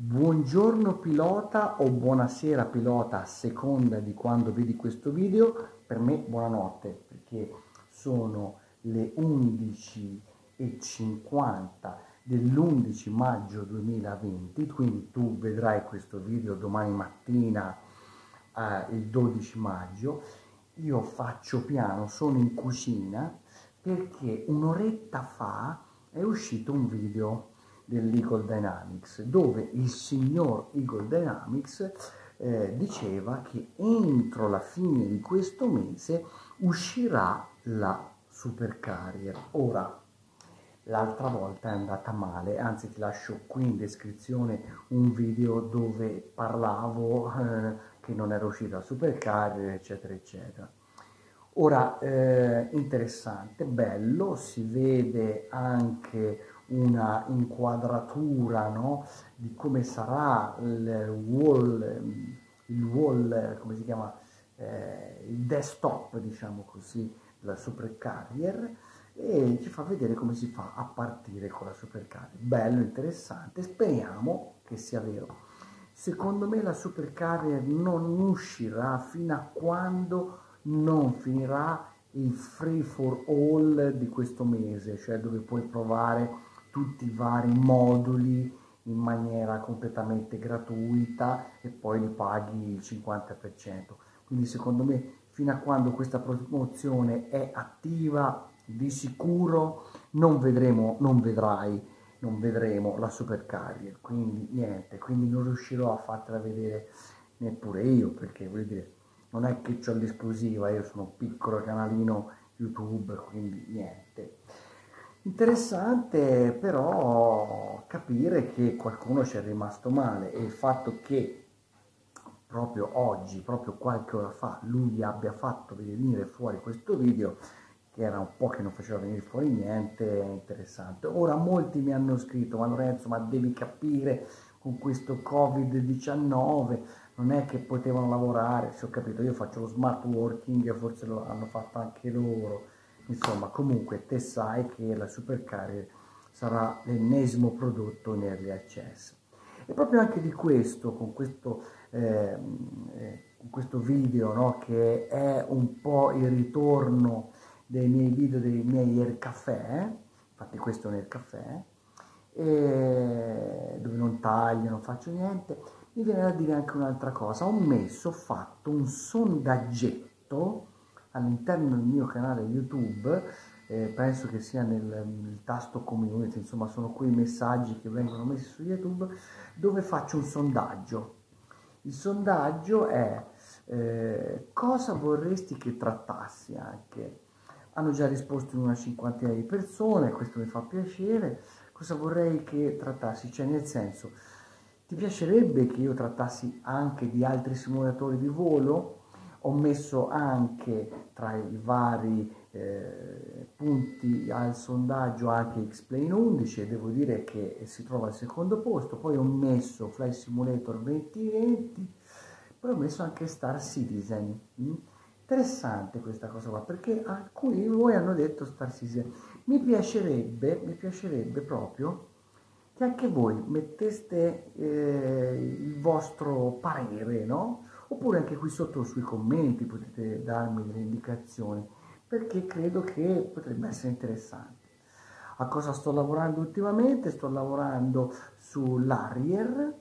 Buongiorno pilota o buonasera pilota a seconda di quando vedi questo video, per me buonanotte perché sono le 11.50 dell'11 maggio 2020, quindi tu vedrai questo video domani mattina eh, il 12 maggio. Io faccio piano, sono in cucina perché un'oretta fa è uscito un video dell'Eagle Dynamics, dove il signor Eagle Dynamics eh, diceva che entro la fine di questo mese uscirà la Supercarrier. Ora, l'altra volta è andata male, anzi ti lascio qui in descrizione un video dove parlavo eh, che non era uscita la Supercarrier, eccetera, eccetera. Ora, eh, interessante, bello, si vede anche una inquadratura no? di come sarà il wall, il wall come si chiama, eh, il desktop, diciamo così, della Supercarrier e ci fa vedere come si fa a partire con la Supercarrier. Bello, interessante, speriamo che sia vero. Secondo me la Supercarrier non uscirà fino a quando non finirà il free for all di questo mese, cioè dove puoi provare tutti i vari moduli in maniera completamente gratuita e poi li paghi il 50%. Quindi secondo me fino a quando questa promozione è attiva di sicuro non vedremo, non vedrai, non vedremo la supercarrier, quindi niente, quindi non riuscirò a fartela vedere neppure io perché vuol dire non è che ho l'esclusiva, io sono un piccolo canalino YouTube, quindi niente. Interessante però capire che qualcuno ci è rimasto male e il fatto che proprio oggi, proprio qualche ora fa, lui abbia fatto venire fuori questo video, che era un po' che non faceva venire fuori niente, è interessante. Ora molti mi hanno scritto, ma Lorenzo, ma devi capire con questo Covid-19 non è che potevano lavorare, se ho capito, io faccio lo smart working, forse lo hanno fatto anche loro Insomma, comunque te sai che la Supercarrier sarà l'ennesimo prodotto in early access. E proprio anche di questo, con questo, eh, con questo video, no, che è un po' il ritorno dei miei video, dei miei air caffè, infatti questo è un air caffè, dove non taglio, non faccio niente, mi viene da dire anche un'altra cosa, ho messo, ho fatto un sondaggetto all'interno del mio canale YouTube, eh, penso che sia nel, nel, tasto community, insomma sono quei messaggi che vengono messi su YouTube, dove faccio un sondaggio. Il sondaggio è eh, cosa vorresti che trattassi anche. Hanno già risposto una cinquantina di persone, questo mi fa piacere. Cosa vorrei che trattassi? Cioè nel senso, ti piacerebbe che io trattassi anche di altri simulatori di volo? Ho messo anche tra i vari eh, punti al sondaggio anche X-Plane 11 e devo dire che si trova al secondo posto. Poi ho messo Flight Simulator 2020, poi ho messo anche Star Citizen. Mm? Interessante questa cosa qua perché alcuni di voi hanno detto Star Citizen. Mi piacerebbe, mi piacerebbe proprio che anche voi metteste eh, il vostro parere, no? Oppure anche qui sotto sui commenti potete darmi delle indicazioni perché credo che potrebbe essere interessante. A cosa sto lavorando ultimamente? Sto lavorando sull'Arrier.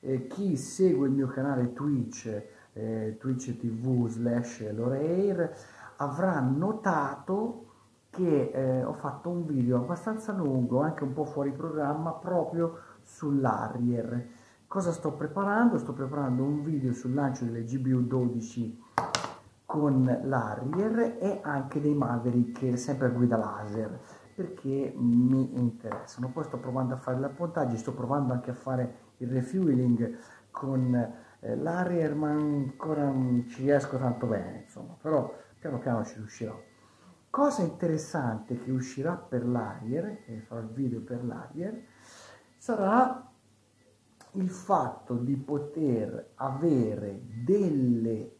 Eh, chi segue il mio canale Twitch, eh, Twitch TV slash Loreir, avrà notato che eh, ho fatto un video abbastanza lungo, anche un po' fuori programma, proprio sull'Arrier Cosa sto preparando? Sto preparando un video sul lancio delle GBU 12 con l'Harrier e anche dei Maverick sempre a guida laser perché mi interessano. Poi sto provando a fare l'appontaggi, sto provando anche a fare il refueling con eh, l'Harrier ma ancora non ci riesco tanto bene insomma, però piano piano ci riuscirò. Cosa interessante che uscirà per l'Harrier, e farò il video per l'Harrier, sarà il fatto di poter avere delle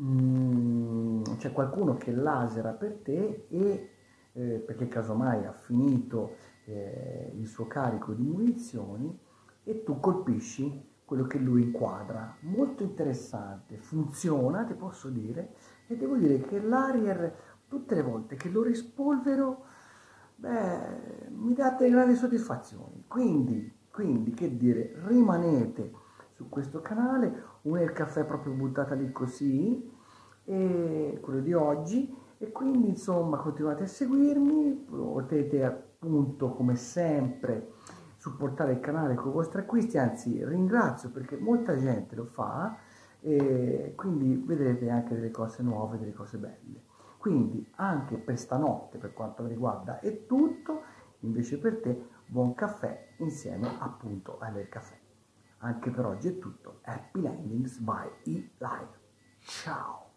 mm, c'è qualcuno che lasera per te e eh, perché casomai ha finito eh, il suo carico di munizioni e tu colpisci quello che lui inquadra. Molto interessante, funziona, ti posso dire, e devo dire che l'Arier, tutte le volte che lo rispolvero, beh, mi dà delle grandi soddisfazioni. Quindi, quindi, che dire, rimanete su questo canale, un il caffè proprio buttata lì così, e quello di oggi, e quindi insomma continuate a seguirmi, potete appunto come sempre supportare il canale con i vostri acquisti, anzi ringrazio perché molta gente lo fa e quindi vedrete anche delle cose nuove, delle cose belle. Quindi anche per stanotte per quanto mi riguarda è tutto, invece per te buon caffè insieme appunto al caffè. Anche per oggi è tutto. Happy Landings by E-Live. Ciao!